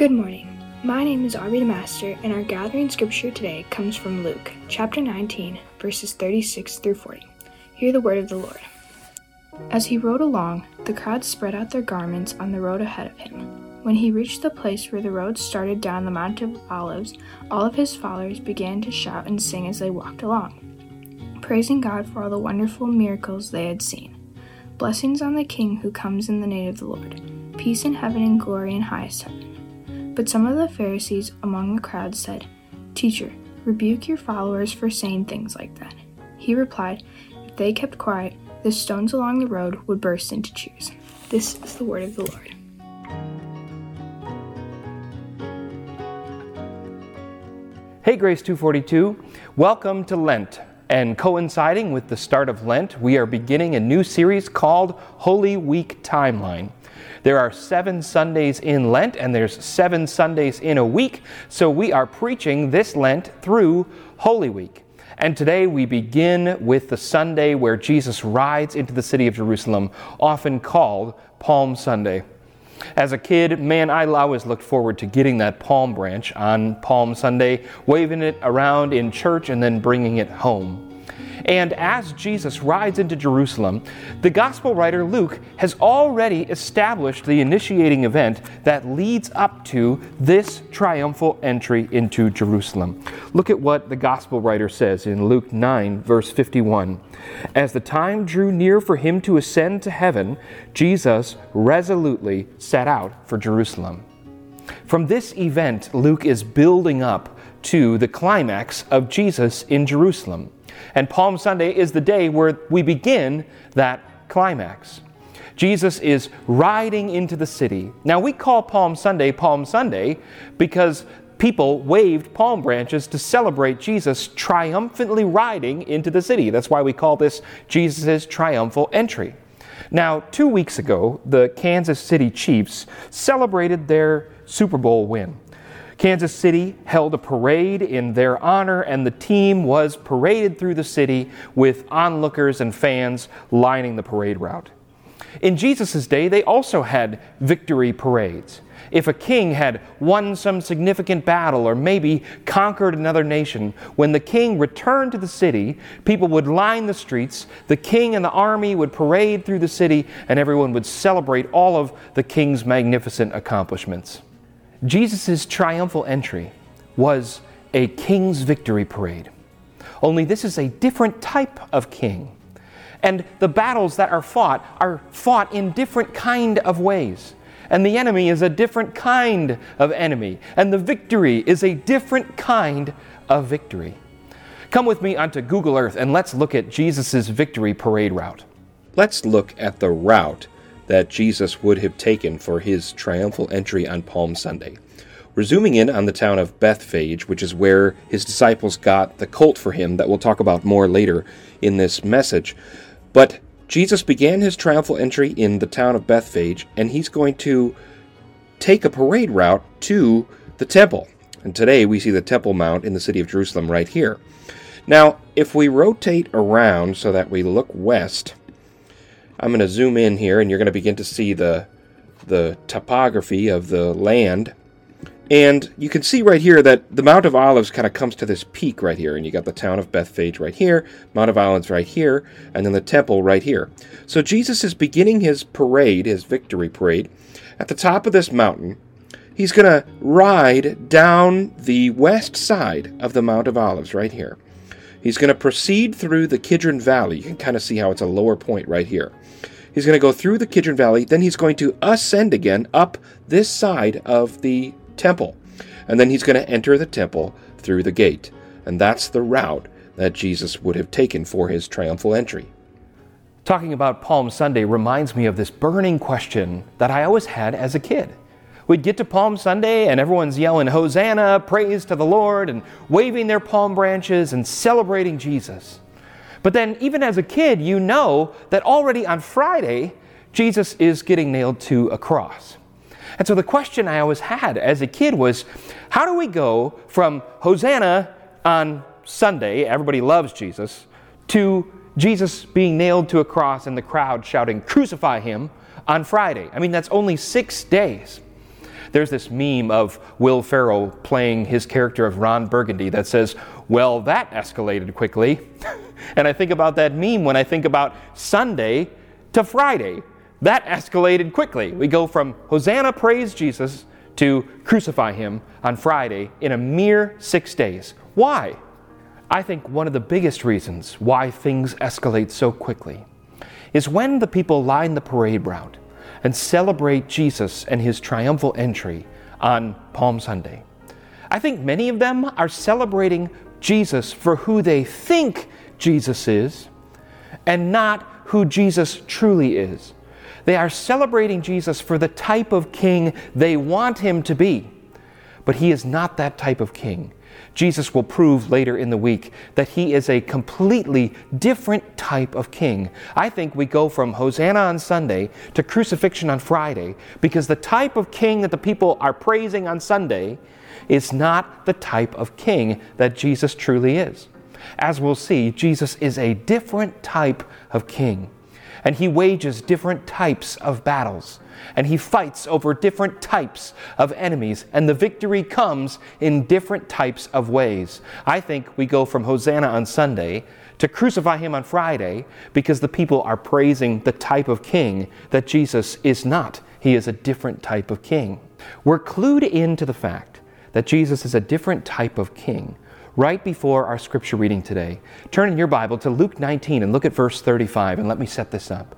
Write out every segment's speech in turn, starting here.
Good morning. My name is Arby Master, and our gathering scripture today comes from Luke, chapter 19, verses 36 through 40. Hear the word of the Lord. As he rode along, the crowd spread out their garments on the road ahead of him. When he reached the place where the road started down the Mount of Olives, all of his followers began to shout and sing as they walked along, praising God for all the wonderful miracles they had seen. Blessings on the King who comes in the name of the Lord. Peace in heaven and glory in highest heaven. But some of the Pharisees among the crowd said, Teacher, rebuke your followers for saying things like that. He replied, If they kept quiet, the stones along the road would burst into cheers. This is the word of the Lord. Hey, Grace 242. Welcome to Lent. And coinciding with the start of Lent, we are beginning a new series called Holy Week Timeline. There are seven Sundays in Lent, and there's seven Sundays in a week, so we are preaching this Lent through Holy Week. And today we begin with the Sunday where Jesus rides into the city of Jerusalem, often called Palm Sunday. As a kid, man, I always looked forward to getting that palm branch on Palm Sunday, waving it around in church, and then bringing it home. And as Jesus rides into Jerusalem, the gospel writer Luke has already established the initiating event that leads up to this triumphal entry into Jerusalem. Look at what the gospel writer says in Luke 9, verse 51. As the time drew near for him to ascend to heaven, Jesus resolutely set out for Jerusalem. From this event, Luke is building up to the climax of Jesus in Jerusalem. And Palm Sunday is the day where we begin that climax. Jesus is riding into the city. Now, we call Palm Sunday Palm Sunday because people waved palm branches to celebrate Jesus triumphantly riding into the city. That's why we call this Jesus' triumphal entry. Now, two weeks ago, the Kansas City Chiefs celebrated their Super Bowl win. Kansas City held a parade in their honor, and the team was paraded through the city with onlookers and fans lining the parade route. In Jesus' day, they also had victory parades. If a king had won some significant battle or maybe conquered another nation, when the king returned to the city, people would line the streets, the king and the army would parade through the city, and everyone would celebrate all of the king's magnificent accomplishments. Jesus' triumphal entry was a king's victory parade. Only this is a different type of king. And the battles that are fought are fought in different kind of ways. And the enemy is a different kind of enemy. And the victory is a different kind of victory. Come with me onto Google Earth and let's look at Jesus' victory parade route. Let's look at the route that Jesus would have taken for his triumphal entry on Palm Sunday. We're zooming in on the town of Bethphage, which is where his disciples got the colt for him that we'll talk about more later in this message. But Jesus began his triumphal entry in the town of Bethphage, and he's going to take a parade route to the temple. And today we see the Temple Mount in the city of Jerusalem right here. Now, if we rotate around so that we look west, I'm going to zoom in here and you're going to begin to see the, the topography of the land. And you can see right here that the Mount of Olives kind of comes to this peak right here. And you got the town of Bethphage right here, Mount of Olives right here, and then the temple right here. So Jesus is beginning his parade, his victory parade, at the top of this mountain. He's going to ride down the west side of the Mount of Olives right here. He's going to proceed through the Kidron Valley. You can kind of see how it's a lower point right here. He's going to go through the Kidron Valley, then he's going to ascend again up this side of the temple. And then he's going to enter the temple through the gate. And that's the route that Jesus would have taken for his triumphal entry. Talking about Palm Sunday reminds me of this burning question that I always had as a kid. We'd get to Palm Sunday and everyone's yelling, Hosanna, praise to the Lord, and waving their palm branches and celebrating Jesus. But then, even as a kid, you know that already on Friday, Jesus is getting nailed to a cross. And so the question I always had as a kid was how do we go from Hosanna on Sunday, everybody loves Jesus, to Jesus being nailed to a cross and the crowd shouting, Crucify him on Friday? I mean, that's only six days. There's this meme of Will Ferrell playing his character of Ron Burgundy that says, Well, that escalated quickly. and I think about that meme when I think about Sunday to Friday. That escalated quickly. We go from Hosanna, praise Jesus, to crucify him on Friday in a mere six days. Why? I think one of the biggest reasons why things escalate so quickly is when the people line the parade route and celebrate Jesus and his triumphal entry on Palm Sunday. I think many of them are celebrating Jesus for who they think Jesus is and not who Jesus truly is. They are celebrating Jesus for the type of king they want him to be. But he is not that type of king. Jesus will prove later in the week that he is a completely different type of king. I think we go from Hosanna on Sunday to crucifixion on Friday because the type of king that the people are praising on Sunday is not the type of king that Jesus truly is. As we'll see, Jesus is a different type of king and he wages different types of battles. And he fights over different types of enemies, and the victory comes in different types of ways. I think we go from Hosanna on Sunday to crucify him on Friday because the people are praising the type of king that Jesus is not. He is a different type of king. We're clued into the fact that Jesus is a different type of king right before our scripture reading today. Turn in your Bible to Luke 19 and look at verse 35, and let me set this up.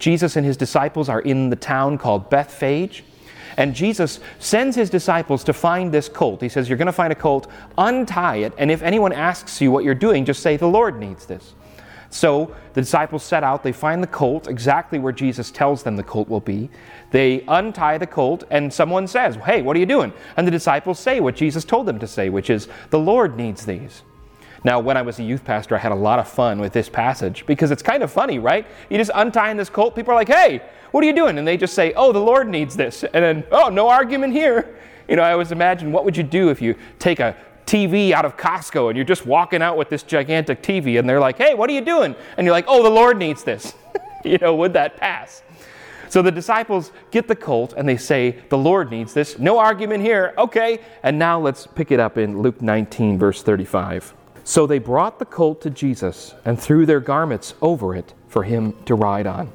Jesus and his disciples are in the town called Bethphage, and Jesus sends his disciples to find this colt. He says, You're going to find a colt, untie it, and if anyone asks you what you're doing, just say, The Lord needs this. So the disciples set out, they find the colt exactly where Jesus tells them the colt will be. They untie the colt, and someone says, Hey, what are you doing? And the disciples say what Jesus told them to say, which is, The Lord needs these. Now, when I was a youth pastor, I had a lot of fun with this passage because it's kind of funny, right? You just untie this colt, people are like, Hey, what are you doing? And they just say, Oh, the Lord needs this. And then, Oh, no argument here. You know, I always imagine what would you do if you take a TV out of Costco and you're just walking out with this gigantic TV and they're like, hey, what are you doing? And you're like, oh, the Lord needs this. you know, would that pass? So the disciples get the colt and they say, the Lord needs this. No argument here. Okay. And now let's pick it up in Luke 19, verse 35. So they brought the colt to Jesus and threw their garments over it for him to ride on.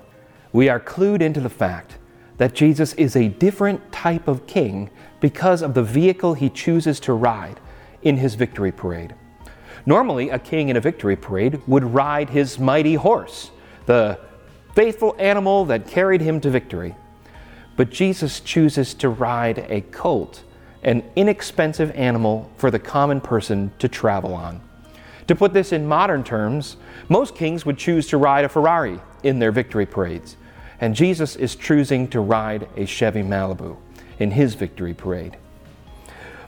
We are clued into the fact that Jesus is a different type of king because of the vehicle he chooses to ride in his victory parade. Normally, a king in a victory parade would ride his mighty horse, the faithful animal that carried him to victory. But Jesus chooses to ride a colt, an inexpensive animal for the common person to travel on. To put this in modern terms, most kings would choose to ride a Ferrari in their victory parades, and Jesus is choosing to ride a Chevy Malibu in his victory parade.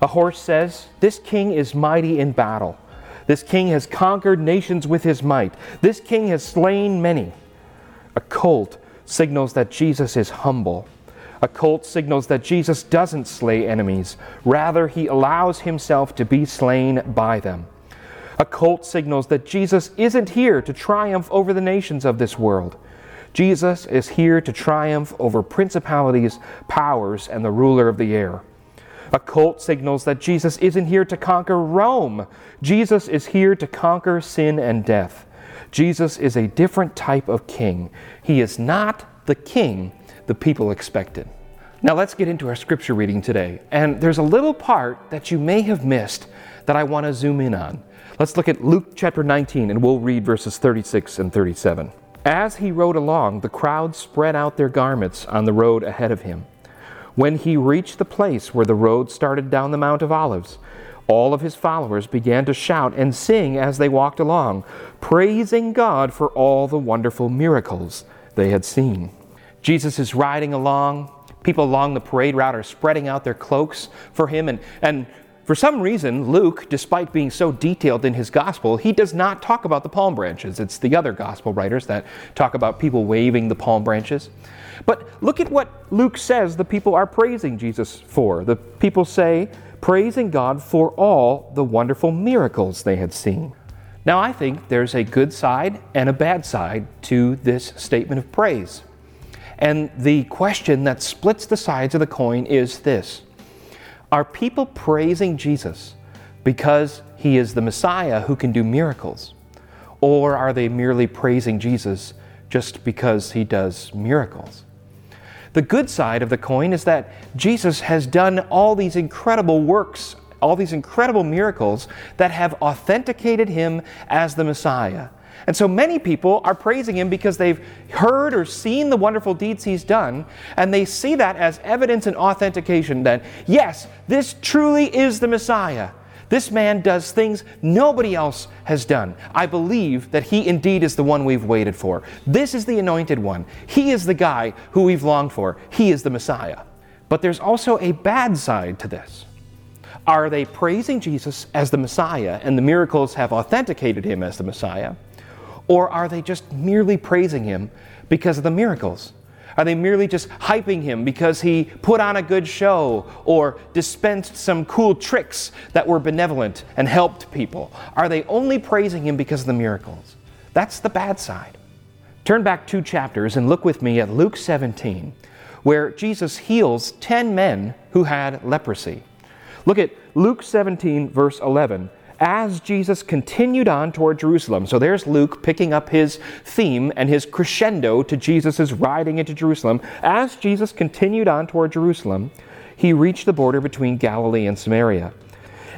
A horse says, This king is mighty in battle. This king has conquered nations with his might. This king has slain many. A colt signals that Jesus is humble. A colt signals that Jesus doesn't slay enemies, rather, he allows himself to be slain by them. A colt signals that Jesus isn't here to triumph over the nations of this world. Jesus is here to triumph over principalities, powers, and the ruler of the air. A colt signals that Jesus isn't here to conquer Rome. Jesus is here to conquer sin and death. Jesus is a different type of king. He is not the king the people expected. Now let's get into our scripture reading today. And there's a little part that you may have missed that I want to zoom in on. Let's look at Luke chapter 19 and we'll read verses 36 and 37. As he rode along, the crowd spread out their garments on the road ahead of him. When he reached the place where the road started down the Mount of Olives, all of his followers began to shout and sing as they walked along, praising God for all the wonderful miracles they had seen. Jesus is riding along. People along the parade route are spreading out their cloaks for him, and, and for some reason, Luke, despite being so detailed in his gospel, he does not talk about the palm branches. It's the other gospel writers that talk about people waving the palm branches. But look at what Luke says the people are praising Jesus for. The people say, praising God for all the wonderful miracles they had seen. Now, I think there's a good side and a bad side to this statement of praise. And the question that splits the sides of the coin is this Are people praising Jesus because he is the Messiah who can do miracles? Or are they merely praising Jesus just because he does miracles? The good side of the coin is that Jesus has done all these incredible works, all these incredible miracles that have authenticated him as the Messiah. And so many people are praising him because they've heard or seen the wonderful deeds he's done, and they see that as evidence and authentication that, yes, this truly is the Messiah. This man does things nobody else has done. I believe that he indeed is the one we've waited for. This is the anointed one. He is the guy who we've longed for. He is the Messiah. But there's also a bad side to this. Are they praising Jesus as the Messiah and the miracles have authenticated him as the Messiah? Or are they just merely praising him because of the miracles? Are they merely just hyping him because he put on a good show or dispensed some cool tricks that were benevolent and helped people? Are they only praising him because of the miracles? That's the bad side. Turn back two chapters and look with me at Luke 17, where Jesus heals 10 men who had leprosy. Look at Luke 17, verse 11 as Jesus continued on toward Jerusalem. So there's Luke picking up his theme and his crescendo to Jesus' riding into Jerusalem. As Jesus continued on toward Jerusalem, he reached the border between Galilee and Samaria.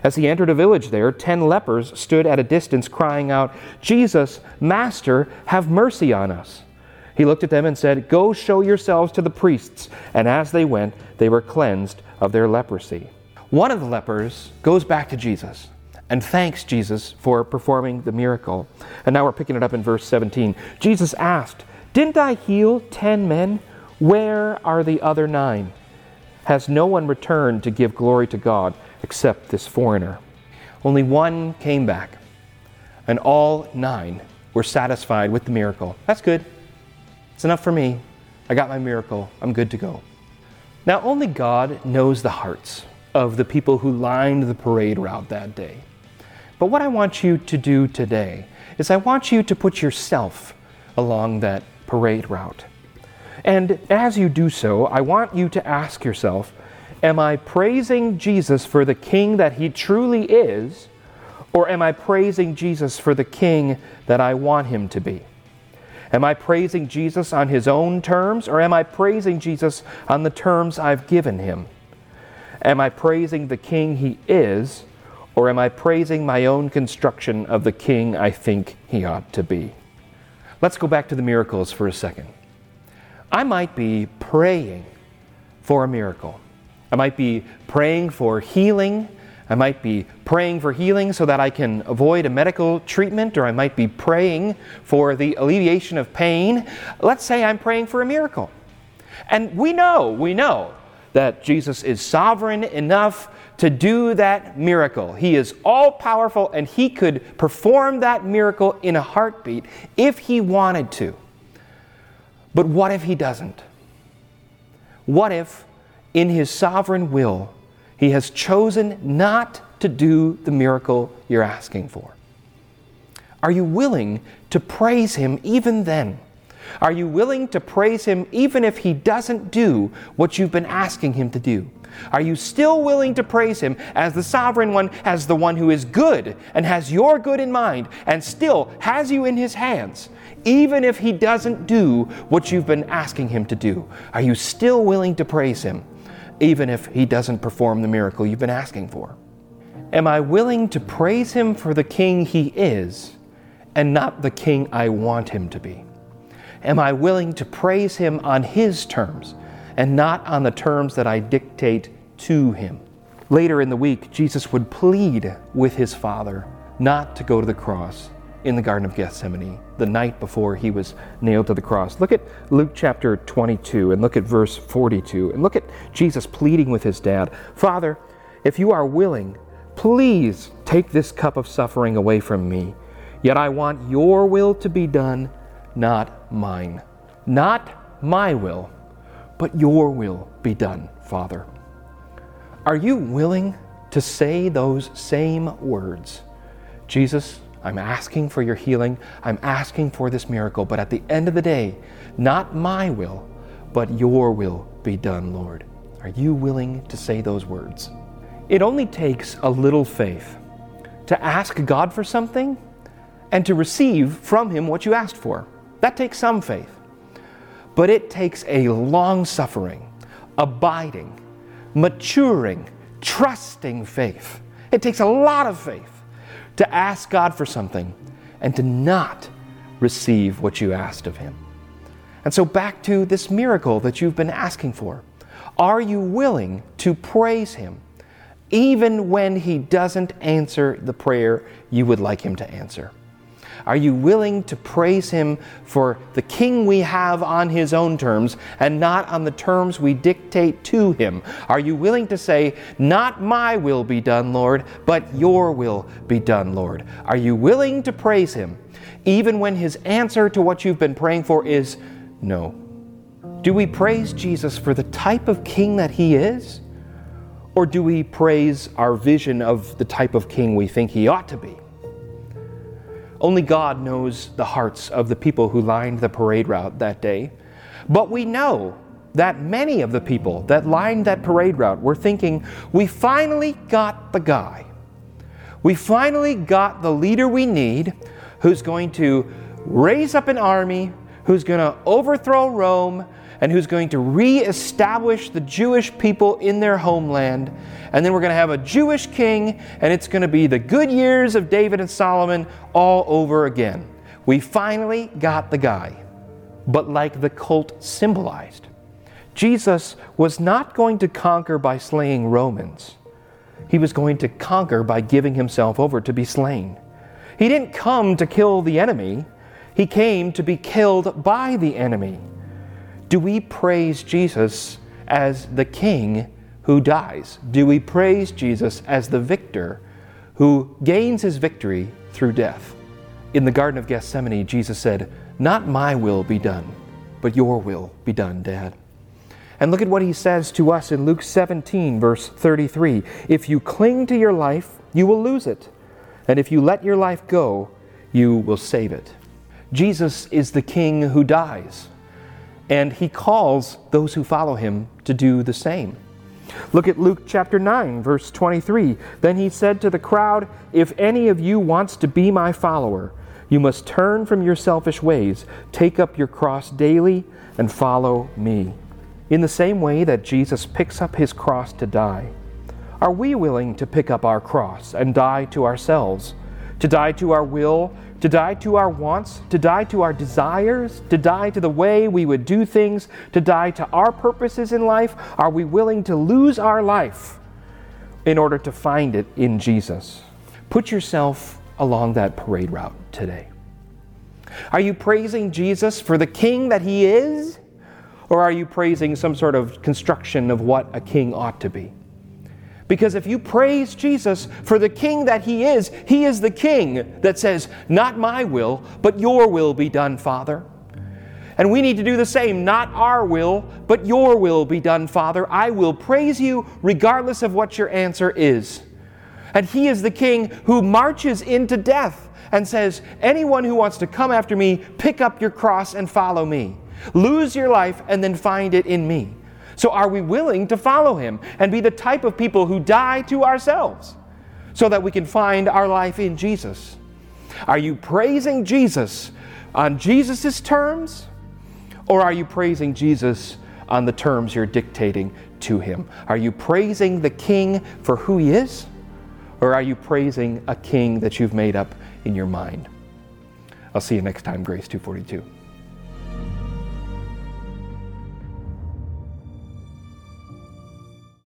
As he entered a village there, ten lepers stood at a distance crying out, Jesus, Master, have mercy on us. He looked at them and said, Go show yourselves to the priests. And as they went, they were cleansed of their leprosy. One of the lepers goes back to Jesus and thanks Jesus for performing the miracle. And now we're picking it up in verse 17. Jesus asked, Didn't I heal ten men? Where are the other nine? Has no one returned to give glory to God except this foreigner? Only one came back, and all nine were satisfied with the miracle. That's good. It's enough for me. I got my miracle. I'm good to go. Now, only God knows the hearts of the people who lined the parade route that day. But what I want you to do today is I want you to put yourself along that parade route. And as you do so, I want you to ask yourself Am I praising Jesus for the king that he truly is, or am I praising Jesus for the king that I want him to be? Am I praising Jesus on his own terms, or am I praising Jesus on the terms I've given him? Am I praising the king he is, or am I praising my own construction of the king I think he ought to be? Let's go back to the miracles for a second. I might be praying for a miracle. I might be praying for healing. I might be praying for healing so that I can avoid a medical treatment, or I might be praying for the alleviation of pain. Let's say I'm praying for a miracle. And we know, we know that Jesus is sovereign enough to do that miracle. He is all powerful and he could perform that miracle in a heartbeat if he wanted to. But what if he doesn't? What if, in his sovereign will, he has chosen not to do the miracle you're asking for? Are you willing to praise him even then? Are you willing to praise him even if he doesn't do what you've been asking him to do? Are you still willing to praise Him as the sovereign one, as the one who is good and has your good in mind and still has you in His hands, even if He doesn't do what you've been asking Him to do? Are you still willing to praise Him, even if He doesn't perform the miracle you've been asking for? Am I willing to praise Him for the King He is and not the King I want Him to be? Am I willing to praise Him on His terms? and not on the terms that I dictate to him. Later in the week, Jesus would plead with his Father not to go to the cross in the Garden of Gethsemane the night before he was nailed to the cross. Look at Luke chapter 22 and look at verse 42 and look at Jesus pleading with his dad Father, if you are willing, please take this cup of suffering away from me. Yet I want your will to be done, not mine. Not my will, but your will be done, Father. Are you willing to say those same words? Jesus, I'm asking for your healing. I'm asking for this miracle. But at the end of the day, not my will, but your will be done, Lord. Are you willing to say those words? It only takes a little faith to ask God for something and to receive from Him what you asked for. That takes some faith. But it takes a long suffering, abiding, maturing, trusting faith. It takes a lot of faith to ask God for something and to not receive what you asked of Him. And so, back to this miracle that you've been asking for. Are you willing to praise Him even when He doesn't answer the prayer you would like Him to answer? Are you willing to praise Him for the King we have on His own terms and not on the terms we dictate to Him? Are you willing to say, Not my will be done, Lord, but your will be done, Lord? Are you willing to praise Him even when His answer to what you've been praying for is no? Do we praise Jesus for the type of King that He is? Or do we praise our vision of the type of King we think He ought to be? Only God knows the hearts of the people who lined the parade route that day. But we know that many of the people that lined that parade route were thinking, we finally got the guy. We finally got the leader we need who's going to raise up an army, who's going to overthrow Rome, and who's going to reestablish the Jewish people in their homeland. And then we're going to have a Jewish king, and it's going to be the good years of David and Solomon all over again. We finally got the guy. But like the cult symbolized, Jesus was not going to conquer by slaying Romans. He was going to conquer by giving himself over to be slain. He didn't come to kill the enemy, he came to be killed by the enemy. Do we praise Jesus as the king who dies? Do we praise Jesus as the victor who gains his victory through death? In the Garden of Gethsemane, Jesus said, Not my will be done, but your will be done, Dad. And look at what he says to us in Luke 17, verse 33 If you cling to your life, you will lose it. And if you let your life go, you will save it. Jesus is the king who dies and he calls those who follow him to do the same. Look at Luke chapter 9, verse 23. Then he said to the crowd, If any of you wants to be my follower, you must turn from your selfish ways, take up your cross daily, and follow me. In the same way that Jesus picks up his cross to die, are we willing to pick up our cross and die to ourselves, to die to our will, to die to our wants, to die to our desires, to die to the way we would do things, to die to our purposes in life? Are we willing to lose our life in order to find it in Jesus? Put yourself along that parade route today. Are you praising Jesus for the king that he is? Or are you praising some sort of construction of what a king ought to be? Because if you praise Jesus for the king that he is, he is the king that says, Not my will, but your will be done, Father. And we need to do the same. Not our will, but your will be done, Father. I will praise you regardless of what your answer is. And he is the king who marches into death and says, Anyone who wants to come after me, pick up your cross and follow me. Lose your life and then find it in me. So, are we willing to follow him and be the type of people who die to ourselves so that we can find our life in Jesus? Are you praising Jesus on Jesus' terms? Or are you praising Jesus on the terms you're dictating to him? Are you praising the king for who he is? Or are you praising a king that you've made up in your mind? I'll see you next time, Grace 242.